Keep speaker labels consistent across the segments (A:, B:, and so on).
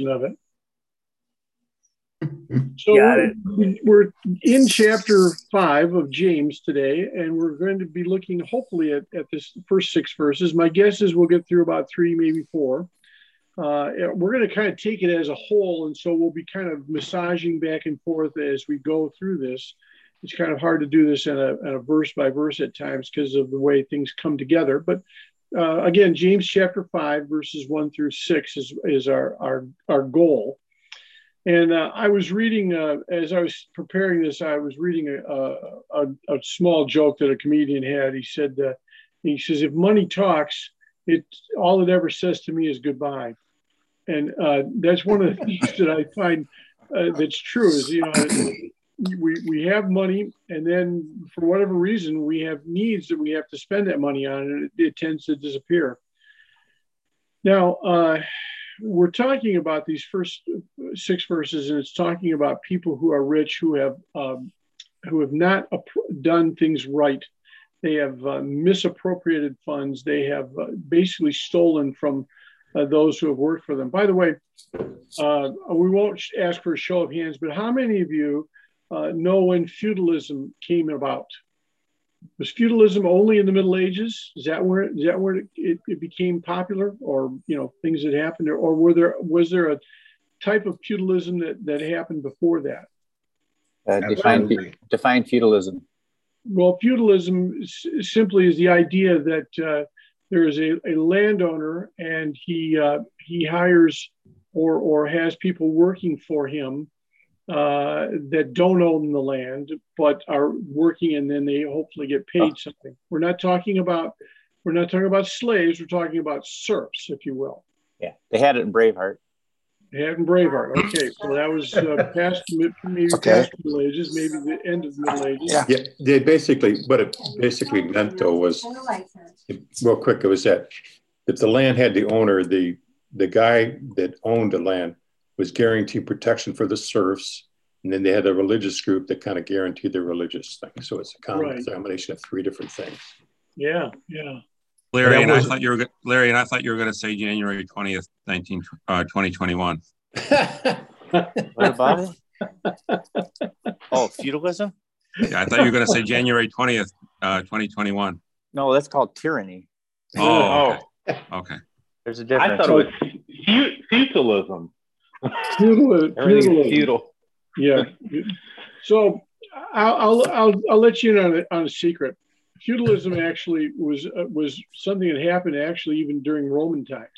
A: of it. So we're, we're, in chapter five of James today, and we're going to be looking hopefully at, at this first six verses. My guess is we'll get through about three, maybe four. Uh, we're going to kind of take it as a whole, and so we'll be kind of massaging back and forth as we go through this. It's kind of hard to do this in a, in a verse by verse at times because of the way things come together. But uh, again, James chapter 5, verses 1 through 6 is, is our, our, our goal. And uh, I was reading, uh, as I was preparing this, I was reading a, a, a, small joke that a comedian had. He said, uh, he says, if money talks, it all it ever says to me is goodbye. And uh, that's one of the things that I find uh, that's true is, you know, we, we have money and then for whatever reason we have needs that we have to spend that money on and it, it tends to disappear. Now uh, we're talking about these first six verses and it's talking about people who are rich who have um, who have not done things right. They have uh, misappropriated funds. They have uh, basically stolen from uh, those who have worked for them. By the way uh, we won't ask for a show of hands but how many of you uh, know when feudalism came about. Was feudalism only in the Middle Ages? Is that where is that where it, it became popular, or you know things that happened, or, or were there was there a type of feudalism that that happened before that?
B: Uh, define, define feudalism.
A: Well, feudalism simply is the idea that uh, there is a, a landowner and he uh, he hires or or has people working for him uh, that don't own the land but are working and then they hopefully get paid something. We're not talking about we're not talking about slaves. We're talking about serfs, if you will.
B: Yeah, they had it in Braveheart.
A: They had it in Braveheart. Okay, so that was uh, past maybe okay. past Middle Ages, maybe the end of the Middle Ages.
C: Yeah. yeah, they basically what it basically meant though was real quick. It was that if the land had the owner, the the guy that owned the land was guaranteed protection for the serfs. And then they had a religious group that kind of guaranteed the religious thing. So it's a right. combination of three different things.
A: Yeah, yeah.
D: Larry, and, and I thought you were Larry, and I thought you were going to say January twentieth, nineteen uh, twenty twenty one.
B: what about it? Oh, feudalism.
D: Yeah, I thought you were going to say January twentieth, uh, twenty twenty one.
B: No, that's called tyranny.
D: Oh, okay. okay.
B: There's a difference.
E: I thought it was feudalism
A: feudal, feudal. Yeah. So I'll, I'll, I'll, I'll let you in on a, on a secret. Feudalism actually was uh, was something that happened actually even during Roman times.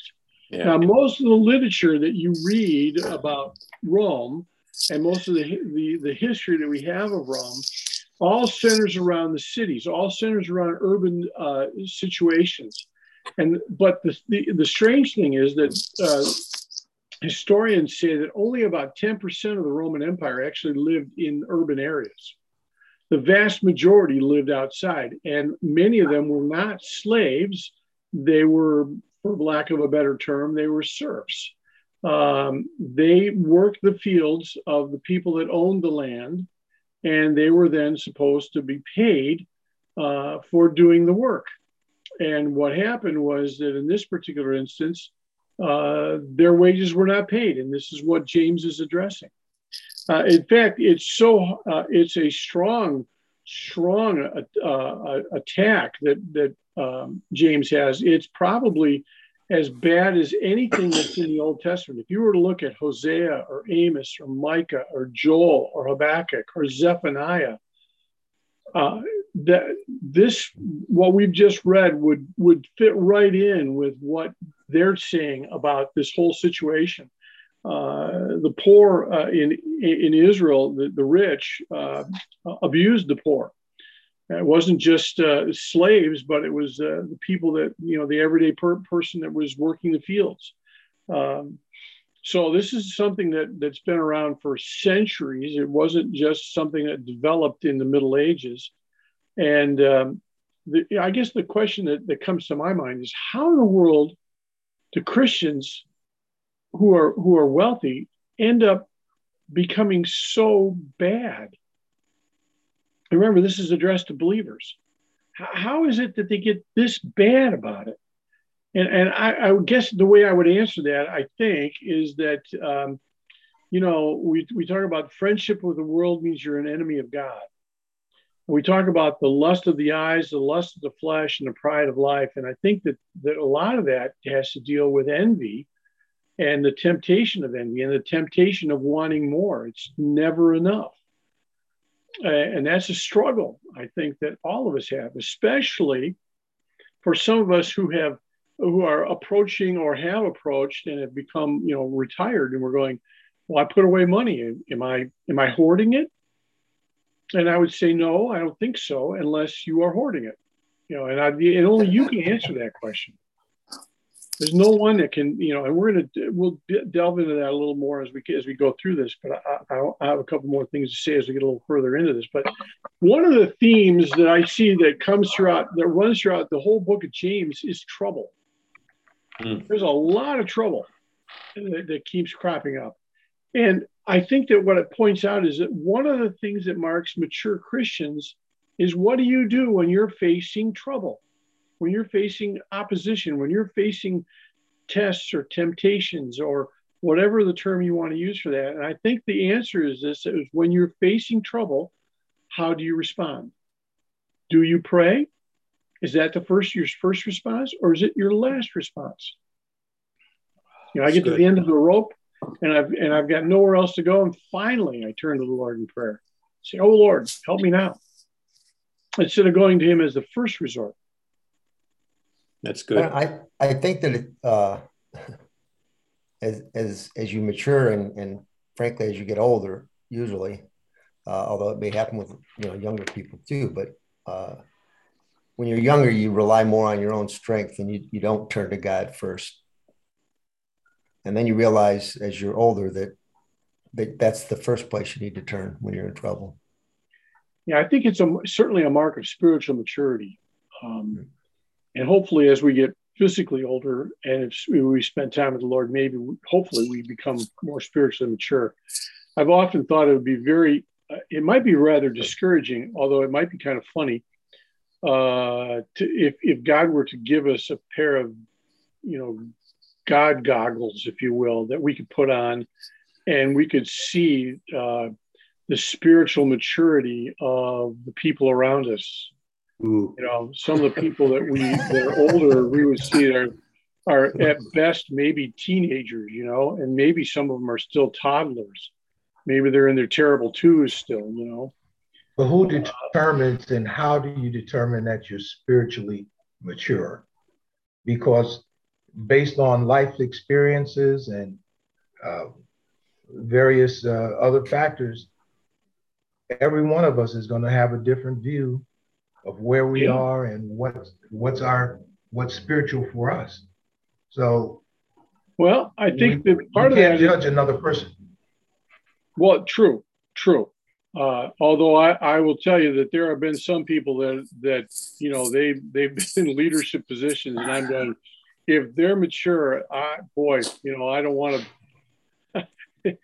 A: Yeah. Now, most of the literature that you read about Rome and most of the, the, the history that we have of Rome all centers around the cities, all centers around urban uh, situations. And but the, the, the strange thing is that uh, historians say that only about 10% of the Roman Empire actually lived in urban areas. The vast majority lived outside, and many of them were not slaves. They were, for lack of a better term, they were serfs. Um, they worked the fields of the people that owned the land, and they were then supposed to be paid uh, for doing the work. And what happened was that in this particular instance, uh, their wages were not paid, and this is what James is addressing. Uh, in fact, it's so uh, it's a strong, strong uh, uh, attack that that um, James has. It's probably as bad as anything that's in the Old Testament. If you were to look at Hosea or Amos or Micah or Joel or Habakkuk or Zephaniah, uh, that this what we've just read would would fit right in with what they're seeing about this whole situation. Uh, the poor uh, in in Israel, the, the rich uh, abused the poor. It wasn't just uh, slaves, but it was uh, the people that you know, the everyday per- person that was working the fields. Um, so this is something that that's been around for centuries. It wasn't just something that developed in the Middle Ages. And um, the, I guess the question that, that comes to my mind is how in the world do Christians who are who are wealthy end up becoming so bad? Remember, this is addressed to believers. How, how is it that they get this bad about it? And, and I, I would guess the way I would answer that, I think, is that, um, you know, we, we talk about friendship with the world means you're an enemy of God. We talk about the lust of the eyes, the lust of the flesh, and the pride of life. And I think that, that a lot of that has to deal with envy and the temptation of envy and the temptation of wanting more. It's never enough. And that's a struggle, I think, that all of us have, especially for some of us who have who are approaching or have approached and have become, you know, retired, and we're going, well, I put away money. Am I am I hoarding it? And I would say, no, I don't think so, unless you are hoarding it. You know, and, I, and only you can answer that question there's no one that can, you know, and we're going to, we'll delve into that a little more as we, as we go through this, but I, I, I have a couple more things to say as we get a little further into this. But one of the themes that I see that comes throughout, that runs throughout the whole book of James is trouble. Mm. There's a lot of trouble that, that keeps cropping up. And I think that what it points out is that one of the things that marks mature Christians is what do you do when you're facing trouble? when you're facing opposition, when you're facing tests or temptations or whatever the term you want to use for that. And I think the answer is this is when you're facing trouble, how do you respond? Do you pray? Is that the first your first response or is it your last response? You know, I get to the end of the rope and I've and I've got nowhere else to go. And finally I turn to the Lord in prayer. Say, Oh Lord, help me now. Instead of going to him as the first resort.
C: That's good.
F: I, I think that it, uh, as, as, as you mature and, and frankly, as you get older, usually, uh, although it may happen with, you know, younger people too, but, uh, when you're younger, you rely more on your own strength and you, you don't turn to God first. And then you realize as you're older that, that that's the first place you need to turn when you're in trouble.
A: Yeah, I think it's a, certainly a mark of spiritual maturity. Um, and hopefully as we get physically older and if we spend time with the lord maybe hopefully we become more spiritually mature i've often thought it would be very uh, it might be rather discouraging although it might be kind of funny uh, to, if, if god were to give us a pair of you know god goggles if you will that we could put on and we could see uh, the spiritual maturity of the people around us Ooh. You know, some of the people that we that are older, we would see are are at best maybe teenagers, you know, and maybe some of them are still toddlers. Maybe they're in their terrible twos still, you know.
G: But who determines and how do you determine that you're spiritually mature? Because based on life experiences and uh, various uh, other factors, every one of us is going to have a different view of where we yeah. are and what's what's our what's spiritual for us. So,
A: well, I think we, that part
G: of
A: that
G: judge is, another person.
A: Well, true, true. Uh, although I, I will tell you that there have been some people that that you know they they've been in leadership positions, and I'm going, if they're mature, I boy, you know, I don't want to.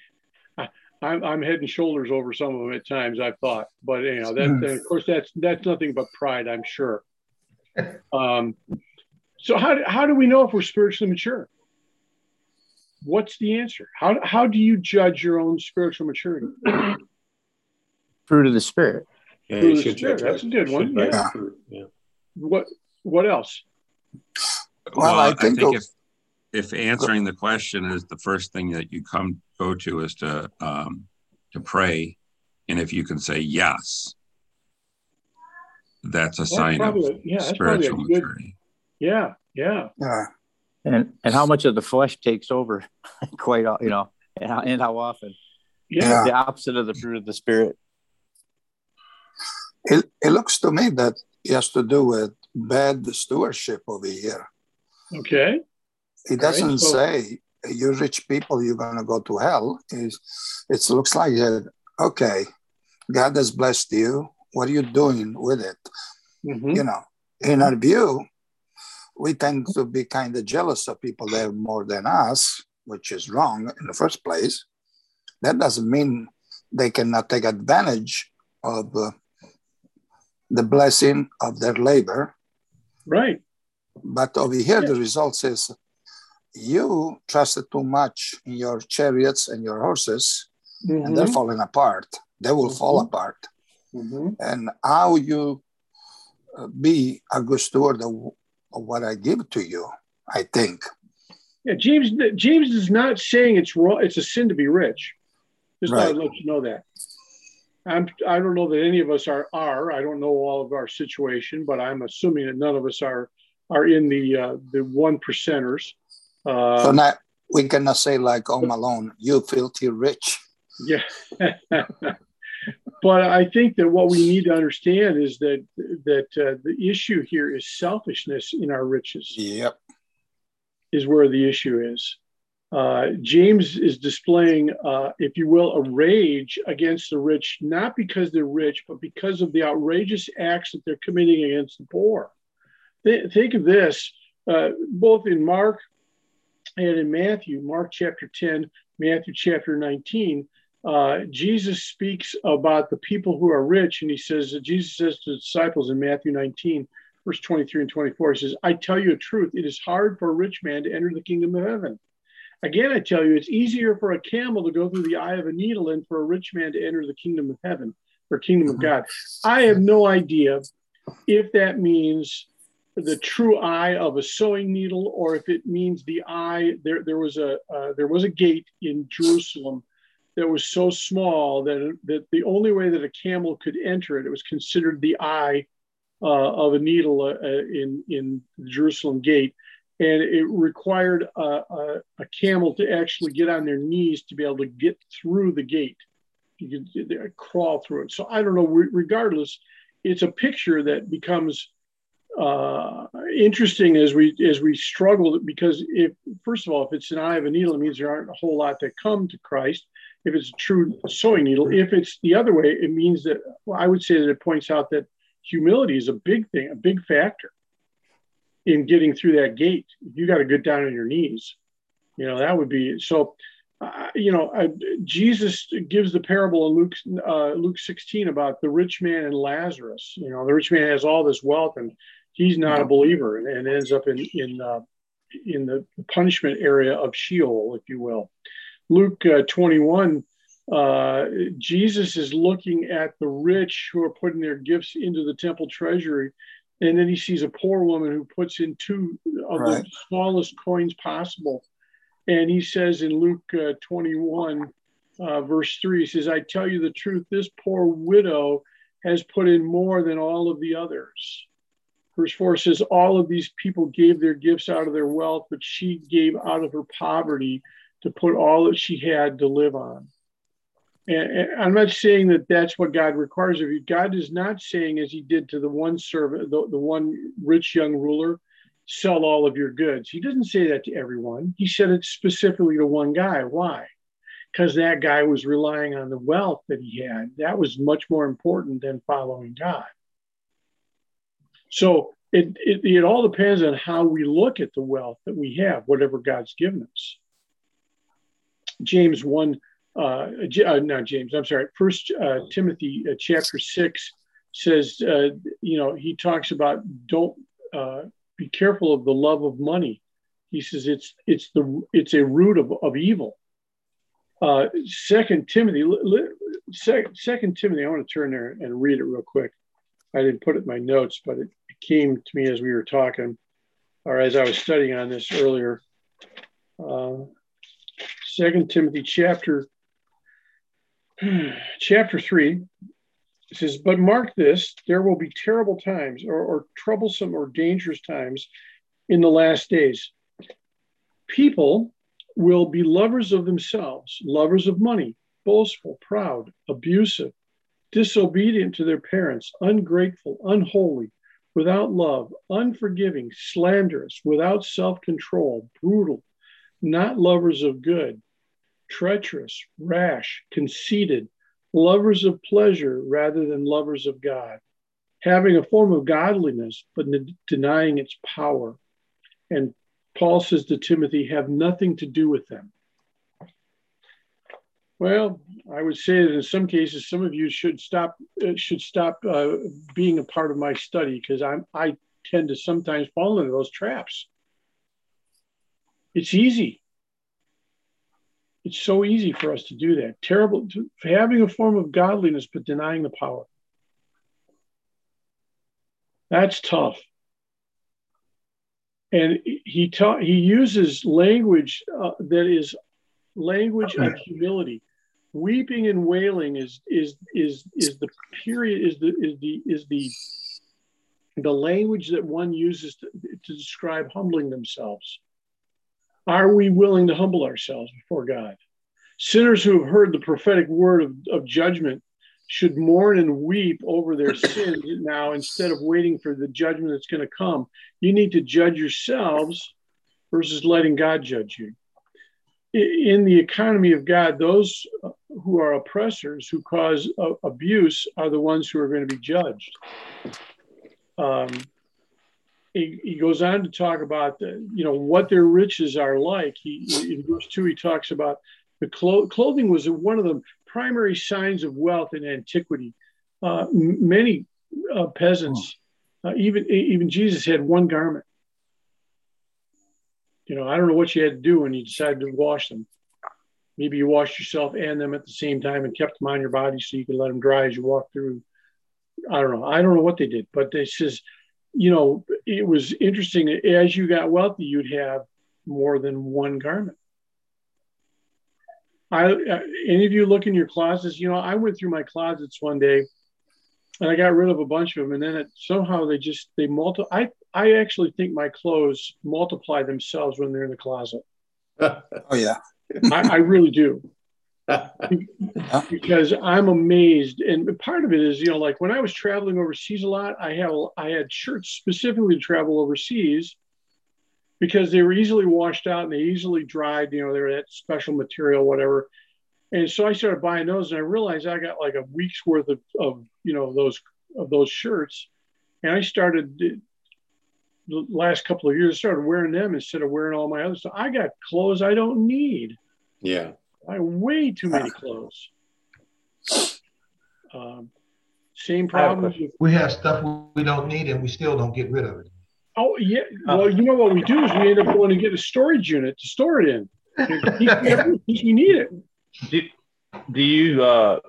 A: I'm, I'm head and shoulders over some of them at times. I've thought, but you know, that hmm. of course that's that's nothing but pride. I'm sure. Um, so how do, how do we know if we're spiritually mature? What's the answer? How how do you judge your own spiritual maturity?
B: Fruit of the spirit.
A: Yeah, Fruit of the spirit. That's a good one. Yeah. yeah. What what else?
D: Well, well I think, I think if if answering the question is the first thing that you come go to is to um, to pray, and if you can say yes, that's a sign of yeah, spiritual maturity.
A: yeah, yeah,
B: yeah. And and how much of the flesh takes over, quite you know, and how, and how often?
A: Yeah,
B: the opposite of the fruit of the spirit.
H: It, it looks to me that it has to do with bad stewardship over here.
A: Okay.
H: It doesn't right. so, say you rich people you're going to go to hell. It's, it looks like it, okay, God has blessed you. What are you doing with it? Mm-hmm. You know, in our view, we tend to be kind of jealous of people that have more than us, which is wrong in the first place. That doesn't mean they cannot take advantage of uh, the blessing of their labor.
A: Right.
H: But over here, the result says you trusted too much in your chariots and your horses, mm-hmm. and they're mm-hmm. falling apart. They will mm-hmm. fall apart. Mm-hmm. And how you uh, be a good steward of, of what I give to you, I think.
A: Yeah, James. James is not saying it's wrong. It's a sin to be rich. Just right. to let you know that. I'm. I don't know that any of us are. Are. I don't know all of our situation, but I'm assuming that none of us are are in the uh, the one percenters.
H: Uh, so now we cannot say like "Oh Malone, you filthy rich."
A: Yeah. but I think that what we need to understand is that that uh, the issue here is selfishness in our riches.
H: Yep
A: is where the issue is. Uh, James is displaying, uh, if you will, a rage against the rich, not because they're rich, but because of the outrageous acts that they're committing against the poor. Th- think of this uh, both in Mark and in Matthew, Mark chapter 10, Matthew chapter 19. Uh, Jesus speaks about the people who are rich, and he says, Jesus says to the disciples in Matthew 19, verse 23 and 24 he says, I tell you a truth, it is hard for a rich man to enter the kingdom of heaven. Again, I tell you, it's easier for a camel to go through the eye of a needle than for a rich man to enter the kingdom of heaven or kingdom of God. I have no idea if that means the true eye of a sewing needle or if it means the eye there there was a uh, there was a gate in Jerusalem that was so small that that the only way that a camel could enter it it was considered the eye uh, of a needle uh, uh, in in the Jerusalem gate, and it required a, a, a, camel to actually get on their knees to be able to get through the gate. You could crawl through it. So I don't know. Regardless, it's a picture that becomes uh, interesting as we as we struggle because if first of all, if it's an eye of a needle, it means there aren't a whole lot that come to Christ. If it's a true sewing needle, if it's the other way, it means that well, I would say that it points out that humility is a big thing, a big factor in getting through that gate. You got to get down on your knees. You know, that would be so. Uh, you know, uh, Jesus gives the parable in Luke uh, Luke 16 about the rich man and Lazarus. You know, the rich man has all this wealth and he's not a believer and, and ends up in in uh, in the punishment area of Sheol, if you will. Luke uh, 21 uh, Jesus is looking at the rich who are putting their gifts into the temple treasury. And then he sees a poor woman who puts in two of right. the smallest coins possible. And he says in Luke uh, 21, uh, verse 3, he says, I tell you the truth, this poor widow has put in more than all of the others. 4 says, All of these people gave their gifts out of their wealth, but she gave out of her poverty to put all that she had to live on. And I'm not saying that that's what God requires of you. God is not saying, as He did to the one servant, the, the one rich young ruler, sell all of your goods. He doesn't say that to everyone. He said it specifically to one guy. Why? Because that guy was relying on the wealth that he had. That was much more important than following God. So it, it, it all depends on how we look at the wealth that we have, whatever God's given us. James 1 uh, uh, not James, I'm sorry, First uh, Timothy uh, chapter six says, uh, you know, he talks about don't uh, be careful of the love of money. He says it's it's the it's a root of, of evil. Second Timothy, Second Timothy. I want to turn there and read it real quick. I didn't put it in my notes, but it came to me as we were talking, or as I was studying on this earlier. Uh, Second Timothy chapter chapter 3 says, But mark this, there will be terrible times or, or troublesome or dangerous times in the last days. People will be lovers of themselves, lovers of money, boastful, proud, abusive, disobedient to their parents, ungrateful, unholy, without love, unforgiving, slanderous, without self control, brutal, not lovers of good treacherous, rash, conceited, lovers of pleasure rather than lovers of God, having a form of godliness but denying its power. And Paul says to Timothy, have nothing to do with them. Well, I would say that in some cases, some of you should stop uh, should stop uh, being a part of my study because I'm I tend to sometimes fall into those traps. It's easy. It's so easy for us to do that. Terrible, to, having a form of godliness but denying the power. That's tough. And he taught. He uses language uh, that is language of humility. Weeping and wailing is is is is the period is the is the is the the language that one uses to, to describe humbling themselves. Are we willing to humble ourselves before God? Sinners who have heard the prophetic word of, of judgment should mourn and weep over their sins now instead of waiting for the judgment that's going to come. You need to judge yourselves versus letting God judge you. In the economy of God, those who are oppressors, who cause abuse, are the ones who are going to be judged. Um, he, he, goes on to talk about the, you know what their riches are like. He in verse two he talks about the clo- clothing was one of the primary signs of wealth in antiquity. Uh, many uh, peasants, uh, even even Jesus had one garment. You know, I don't know what you had to do when you decided to wash them. Maybe you washed yourself and them at the same time and kept them on your body so you could let them dry as you walk through. I don't know. I don't know what they did, but it says you know, it was interesting. As you got wealthy, you'd have more than one garment. I, uh, any of you look in your closets, you know, I went through my closets one day and I got rid of a bunch of them. And then it, somehow they just, they multi, I, I actually think my clothes multiply themselves when they're in the closet.
H: oh yeah.
A: I, I really do. because I'm amazed. And part of it is, you know, like when I was traveling overseas a lot, I had I had shirts specifically to travel overseas because they were easily washed out and they easily dried. You know, they were that special material, whatever. And so I started buying those, and I realized I got like a week's worth of, of you know those of those shirts, and I started the last couple of years started wearing them instead of wearing all my other stuff. I got clothes I don't need.
C: Yeah.
A: I have way too many clothes. Um, same problem.
G: We have stuff we don't need and we still don't get rid of it.
A: Oh yeah. Well, you know what we do is we end up going to get a storage unit to store it in. we need it.
E: Do, do you uh,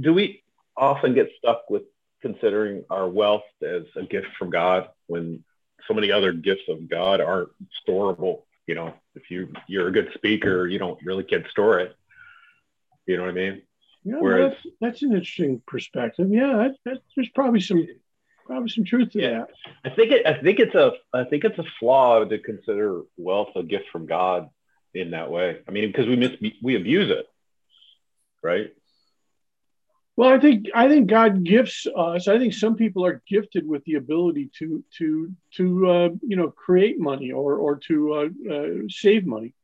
E: do we often get stuck with considering our wealth as a gift from God when so many other gifts of God aren't storable? you know, if you you're a good speaker, you don't really can store it. You know what I mean?
A: Yeah, Whereas, that's, that's an interesting perspective. Yeah, that, there's probably some probably some truth to yeah. that.
E: I think it. I think it's a. I think it's a flaw to consider wealth a gift from God in that way. I mean, because we miss we abuse it, right?
A: Well, I think I think God gifts us. I think some people are gifted with the ability to to to uh, you know create money or or to uh, uh, save money.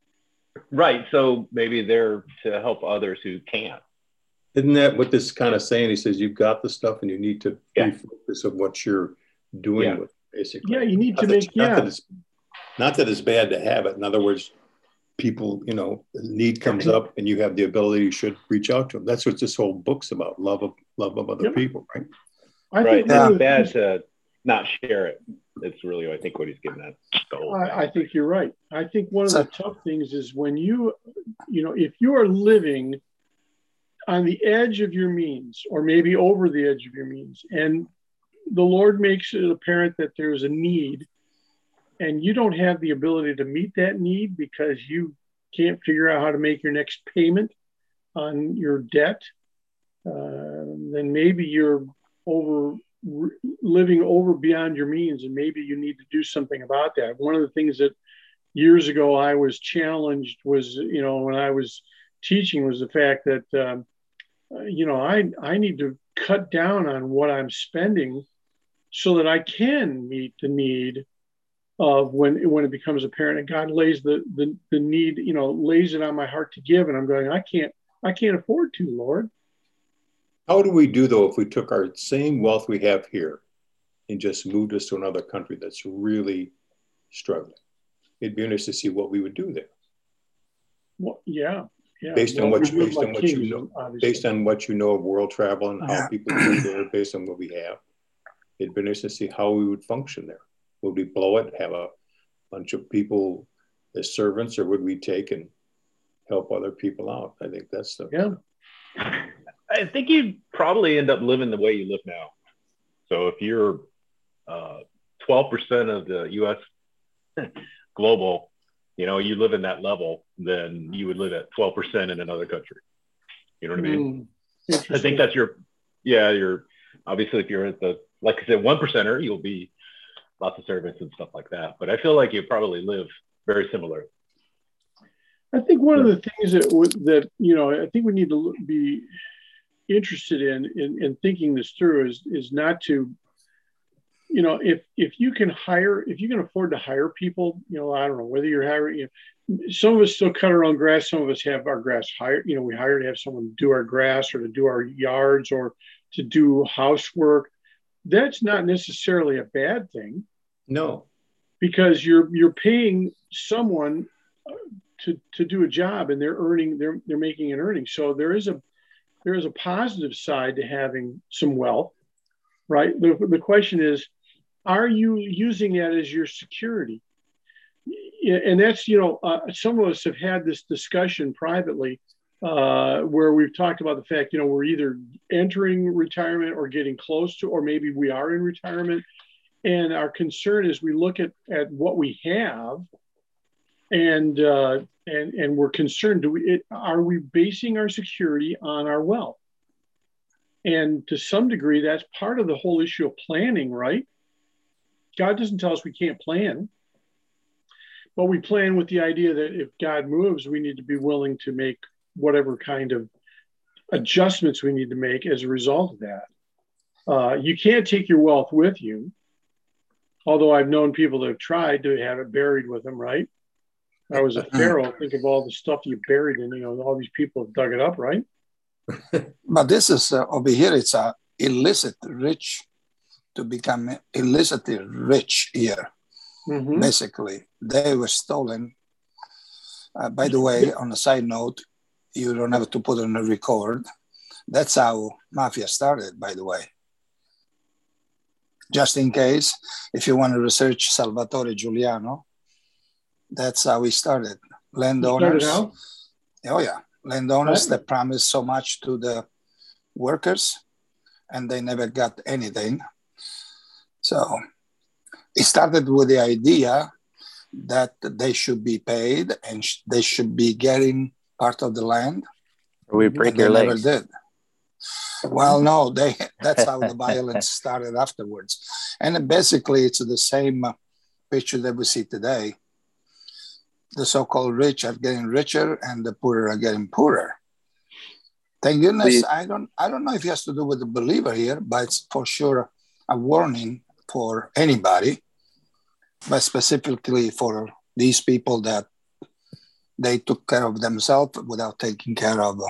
E: Right. So maybe they're to help others who can't.
C: Isn't that what this kind of saying? He says you've got the stuff and you need to yeah. refocus of what you're doing yeah. with basically.
A: Yeah, you need not to make.
C: Not
A: yeah.
C: That not that it's bad to have it. In other words, people, you know, need comes up and you have the ability, you should reach out to them. That's what this whole book's about: love of love of other yep. people, right?
E: I right. It's not bad to not share it. It's really, I think, what he's getting at.
A: I, I, think you're right. I think one of the tough things is when you, you know, if you are living on the edge of your means, or maybe over the edge of your means, and the Lord makes it apparent that there's a need and you don't have the ability to meet that need because you can't figure out how to make your next payment on your debt, uh, then maybe you're over living over beyond your means, and maybe you need to do something about that. One of the things that years ago I was challenged was, you know, when I was teaching, was the fact that, um, you know, I I need to cut down on what I'm spending so that I can meet the need of when when it becomes apparent and God lays the, the the need, you know, lays it on my heart to give, and I'm going, I can't, I can't afford to, Lord.
C: How do we do though if we took our same wealth we have here and just moved us to another country that's really struggling? It'd be interesting to see what we would do there.
A: Well, yeah. Yeah.
C: Based well, on what you, based on what you know, obviously. based on what you know of world travel and how yeah. people do there, based on what we have, it'd be interesting to see how we would function there. Would we blow it, have a bunch of people as servants, or would we take and help other people out? I think that's the
A: yeah.
E: I think you'd probably end up living the way you live now. So if you're uh, 12% of the U.S. global, you know, you live in that level, then you would live at 12% in another country. You know what I mean? Mm, I think that's your, yeah, you're obviously if you're at the, like I said, one percenter, you'll be lots of servants and stuff like that. But I feel like you probably live very similar.
A: I think one of the things that that you know, I think we need to be interested in, in in thinking this through is is not to you know if if you can hire if you can afford to hire people you know i don't know whether you're hiring you know, some of us still cut our own grass some of us have our grass hired you know we hire to have someone do our grass or to do our yards or to do housework that's not necessarily a bad thing
C: no
A: because you're you're paying someone to to do a job and they're earning they're they're making an earning so there is a there is a positive side to having some wealth, right? The, the question is, are you using that as your security? And that's, you know, uh, some of us have had this discussion privately uh, where we've talked about the fact, you know, we're either entering retirement or getting close to, or maybe we are in retirement. And our concern is we look at, at what we have and uh, and and we're concerned do we it, are we basing our security on our wealth? And to some degree that's part of the whole issue of planning right? God doesn't tell us we can't plan but we plan with the idea that if god moves we need to be willing to make whatever kind of adjustments we need to make as a result of that. Uh, you can't take your wealth with you although i've known people that have tried to have it buried with them right I was a pharaoh. Think of all the stuff you buried in. You know, all these people have dug it up, right?
H: but this is uh, over here. It's a illicit rich to become illicitly rich here. Mm-hmm. Basically, they were stolen. Uh, by the way, on a side note, you don't have to put on a record. That's how mafia started, by the way. Just in case, if you want to research Salvatore Giuliano, that's how we started. Landowners. Started oh yeah, landowners right. that promised so much to the workers, and they never got anything. So it started with the idea that they should be paid and sh- they should be getting part of the land.
B: We break your legs. Never did.
H: Well, no, they that's how the violence started afterwards, and basically it's the same uh, picture that we see today the so-called rich are getting richer and the poor are getting poorer. Thank goodness I don't I don't know if it has to do with the believer here, but it's for sure a warning for anybody, but specifically for these people that they took care of themselves without taking care of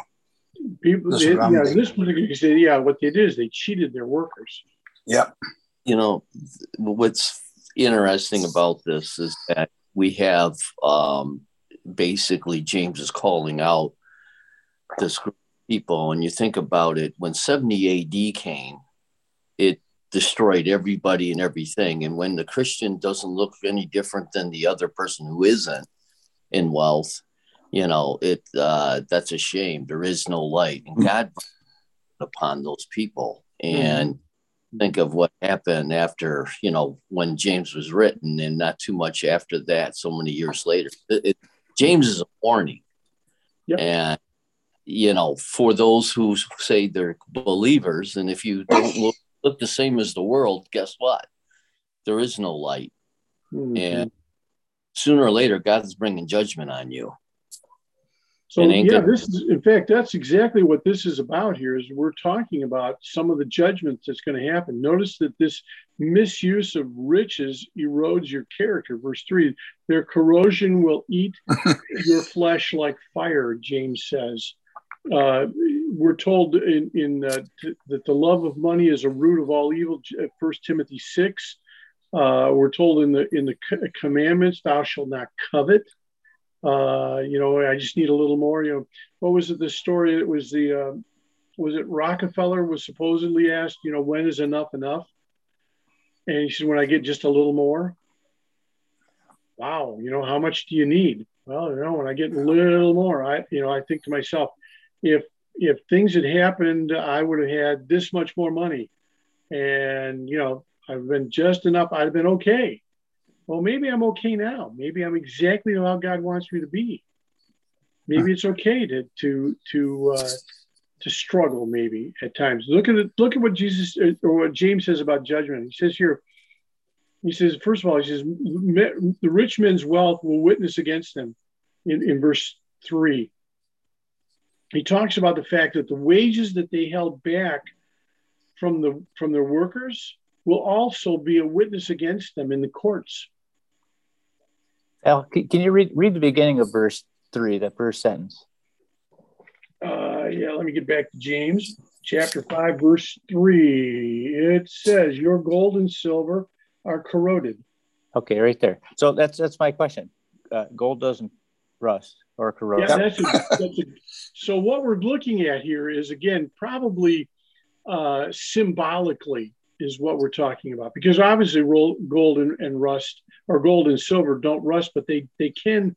A: people. The yeah, in this particular case, yeah, what they did is they cheated their workers.
H: Yeah.
I: You know, what's interesting about this is that we have um, basically James is calling out this group of people. And you think about it, when 70 AD came, it destroyed everybody and everything. And when the Christian doesn't look any different than the other person who isn't in wealth, you know, it uh, that's a shame. There is no light, and God upon those people. And mm-hmm think of what happened after you know when James was written, and not too much after that. So many years later, it, it, James is a warning, yep. and you know for those who say they're believers, and if you don't look look the same as the world, guess what? There is no light, mm-hmm. and sooner or later, God's bringing judgment on you.
A: So yeah, this is in fact that's exactly what this is about here is we're talking about some of the judgments that's going to happen. Notice that this misuse of riches erodes your character. Verse 3, their corrosion will eat your flesh like fire, James says. Uh, we're told in, in uh, t- that the love of money is a root of all evil. First Timothy 6. Uh, we're told in the in the commandments, thou shalt not covet uh, you know, I just need a little more. You know, what was it? The story that was the uh, was it Rockefeller was supposedly asked, you know, when is enough enough? And he said, when I get just a little more. wow, you know, how much do you need? Well, you know, when I get a little more, I, you know, I think to myself, if if things had happened, I would have had this much more money, and you know, I've been just enough. I'd have been okay. Well, maybe I'm okay now. Maybe I'm exactly how God wants me to be. Maybe it's okay to to to uh, to struggle. Maybe at times. Look at. Look at what Jesus or what James says about judgment. He says here. He says, first of all, he says, the rich man's wealth will witness against them in, in verse three. He talks about the fact that the wages that they held back from the from their workers will also be a witness against them in the courts.
B: Al, can you read read the beginning of verse three, that first sentence?
A: Uh, yeah, let me get back to James chapter five, verse three. It says, "Your gold and silver are corroded."
B: Okay, right there. So that's that's my question. Uh, gold doesn't rust or corrode.
A: Yeah, that's a, that's a, so what we're looking at here is again probably uh, symbolically is what we're talking about because obviously gold and, and, rust or gold and silver don't rust, but they they can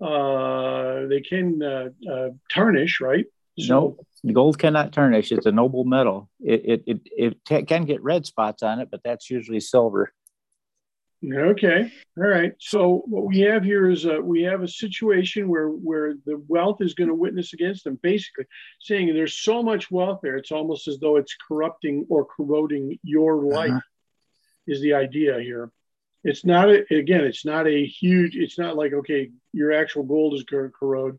A: uh, they can uh, uh, tarnish, right?
B: So, no, gold cannot tarnish. It's a noble metal. It it it, it can get red spots on it, but that's usually silver.
A: Okay. All right. So what we have here is a, we have a situation where where the wealth is going to witness against them, basically saying there's so much wealth there, it's almost as though it's corrupting or corroding your uh-huh. life. Uh-huh. Is the idea here? It's not a, again. It's not a huge. It's not like okay, your actual gold is going to corrode.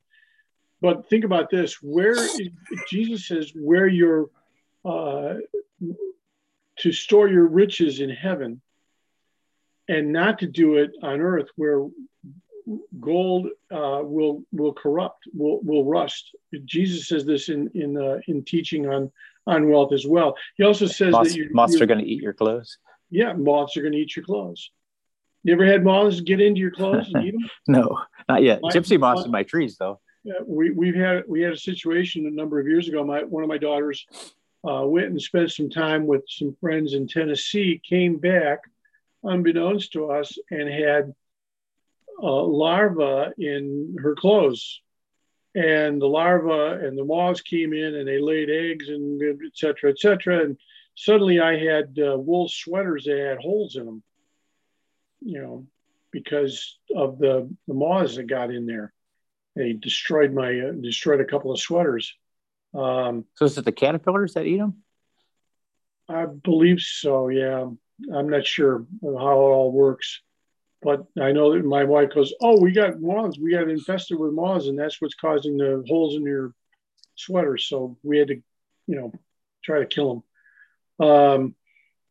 A: But think about this: where Jesus says, where your uh, to store your riches in heaven and not to do it on earth where gold uh, will will corrupt, will will rust. Jesus says this in in uh, in teaching on on wealth as well. He also says
B: moths,
A: that you,
B: moths are going to eat your clothes.
A: Yeah, moths are going to eat your clothes. You ever had moths get into your clothes and eat them?
B: no, not yet. My, Gypsy moths my, in my trees, though.
A: Yeah, we we've had we had a situation a number of years ago. My one of my daughters uh, went and spent some time with some friends in Tennessee. Came back unbeknownst to us, and had a larva in her clothes. And the larva and the moths came in and they laid eggs and et cetera, et cetera. And suddenly I had uh, wool sweaters that had holes in them, you know, because of the, the moths that got in there. They destroyed my, uh, destroyed a couple of sweaters. Um,
B: so is it the caterpillars that eat them?
A: I believe so, yeah. I'm not sure how it all works, but I know that my wife goes, "Oh, we got moths. We got infested with moths, and that's what's causing the holes in your sweater." So we had to, you know, try to kill them. Um,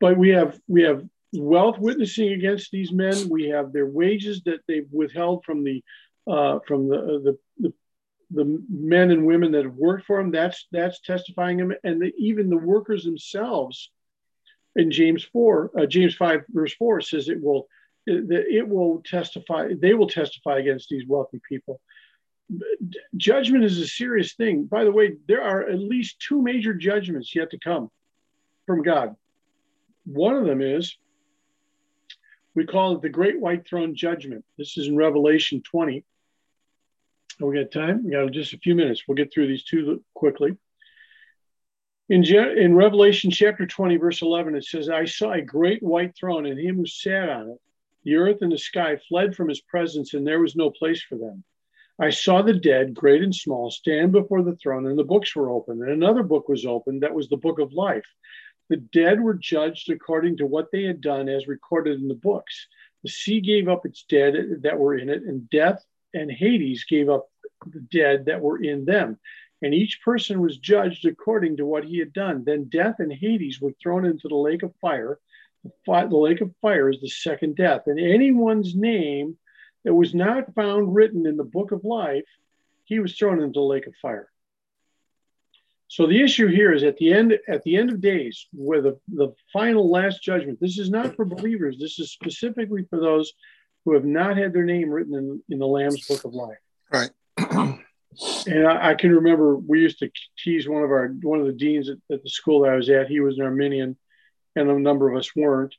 A: but we have we have wealth witnessing against these men. We have their wages that they've withheld from the uh, from the, the, the the men and women that have worked for them. That's that's testifying them, and the, even the workers themselves in James 4, uh, James 5, verse 4 says it will it will testify, they will testify against these wealthy people. Judgment is a serious thing. By the way, there are at least two major judgments yet to come from God. One of them is we call it the Great White Throne Judgment. This is in Revelation 20. We got time? We got just a few minutes. We'll get through these two quickly. In, in Revelation chapter 20, verse 11, it says, I saw a great white throne and him who sat on it. The earth and the sky fled from his presence, and there was no place for them. I saw the dead, great and small, stand before the throne, and the books were opened. And another book was opened, that was the book of life. The dead were judged according to what they had done, as recorded in the books. The sea gave up its dead that were in it, and death and Hades gave up the dead that were in them and each person was judged according to what he had done. Then death and Hades were thrown into the lake of fire. The, lake of fire is the second death. And anyone's name that was not found written in the book of life, he was thrown into the lake of fire. So the issue here is at the end, at the end of days, where the, the final last judgment, this is not for believers, this is specifically for those who have not had their name written in, in the Lamb's book of life.
H: Right.
A: And I, I, can remember we used to tease one of our one of the deans at, at, the school that I was at. He was an Arminian, and a number of us weren't.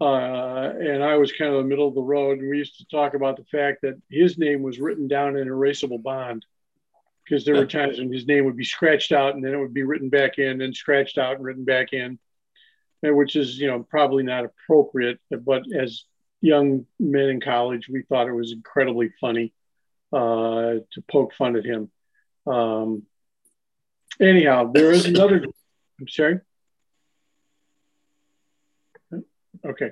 A: uh, and I was kind of the middle of the road. And we used to talk about the fact that his name was written down in erasable bond because there were times when his name would be scratched out and then it would be written back in and scratched out and written back in, which is, you know, probably not appropriate. But as young men in college, we thought it was incredibly funny uh, to poke fun at him. Um, anyhow, there is another. I'm sorry. Okay.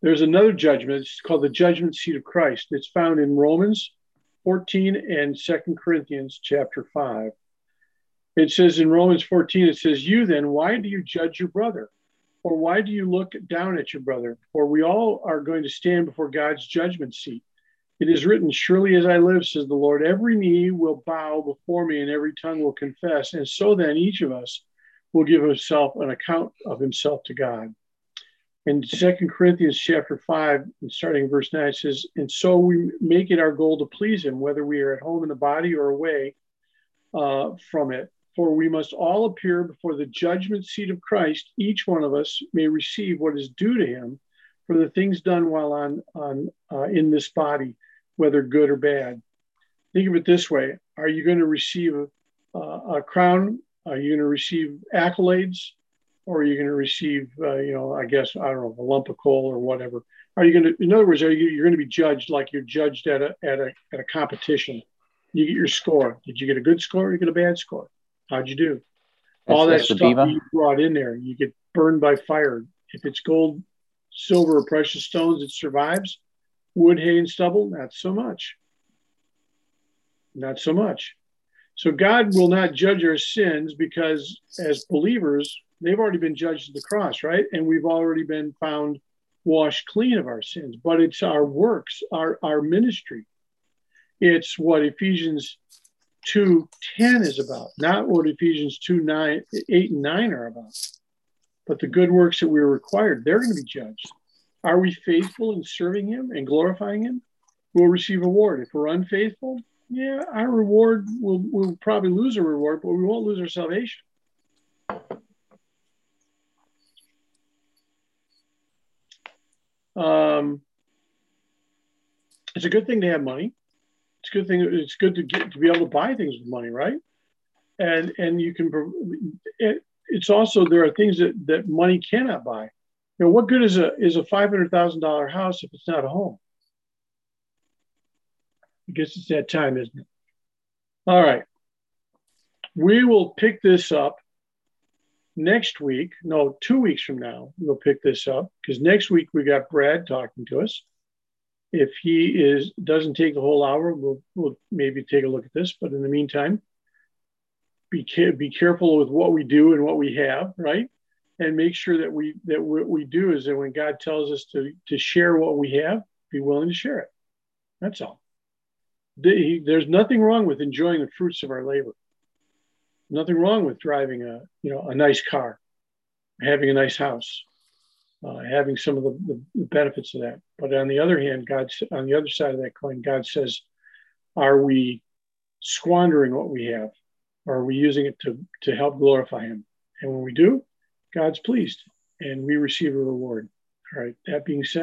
A: There's another judgment. It's called the judgment seat of Christ. It's found in Romans 14 and Second Corinthians chapter 5. It says in Romans 14, it says, You then, why do you judge your brother? Or why do you look down at your brother? For we all are going to stand before God's judgment seat. It is written, Surely as I live, says the Lord, every knee will bow before me and every tongue will confess. And so then each of us will give himself an account of himself to God. In Second Corinthians chapter 5, starting verse 9, it says, And so we make it our goal to please him, whether we are at home in the body or away uh, from it. For we must all appear before the judgment seat of Christ. Each one of us may receive what is due to him for the things done while on, on uh, in this body whether good or bad. Think of it this way Are you going to receive a, a crown? Are you going to receive accolades? Or are you going to receive, uh, you know, I guess, I don't know, a lump of coal or whatever? Are you going to, in other words, are you, you're going to be judged like you're judged at a, at a, at a competition? You get your score. Did you get a good score or you get a bad score? How'd you do? That's, All that stuff you brought in there, you get burned by fire. If it's gold, silver, or precious stones, it survives wood, hay, and stubble, not so much. Not so much. So God will not judge our sins because as believers, they've already been judged at the cross, right? And we've already been found washed clean of our sins. But it's our works, our, our ministry. It's what Ephesians 2 10 is about, not what Ephesians 2 9, 8 and 9 are about. But the good works that we are required, they're going to be judged. Are we faithful in serving Him and glorifying Him? We'll receive reward. If we're unfaithful, yeah, our reward will we'll probably lose a reward, but we won't lose our salvation. Um, it's a good thing to have money. It's a good thing. It's good to get to be able to buy things with money, right? And and you can. It, it's also there are things that that money cannot buy. Know, what good is a is a five hundred thousand dollar house if it's not a home? I guess it's that time, isn't it? All right. We will pick this up next week. No, two weeks from now, we'll pick this up because next week we got Brad talking to us. If he is doesn't take the whole hour, we'll, we'll maybe take a look at this. But in the meantime, be, be careful with what we do and what we have, right? And make sure that we that what we do is that when God tells us to to share what we have, be willing to share it. That's all. There's nothing wrong with enjoying the fruits of our labor. Nothing wrong with driving a you know a nice car, having a nice house, uh, having some of the, the benefits of that. But on the other hand, God on the other side of that coin, God says, are we squandering what we have? Or are we using it to to help glorify Him? And when we do, God's pleased and we receive a reward. All right. That being said,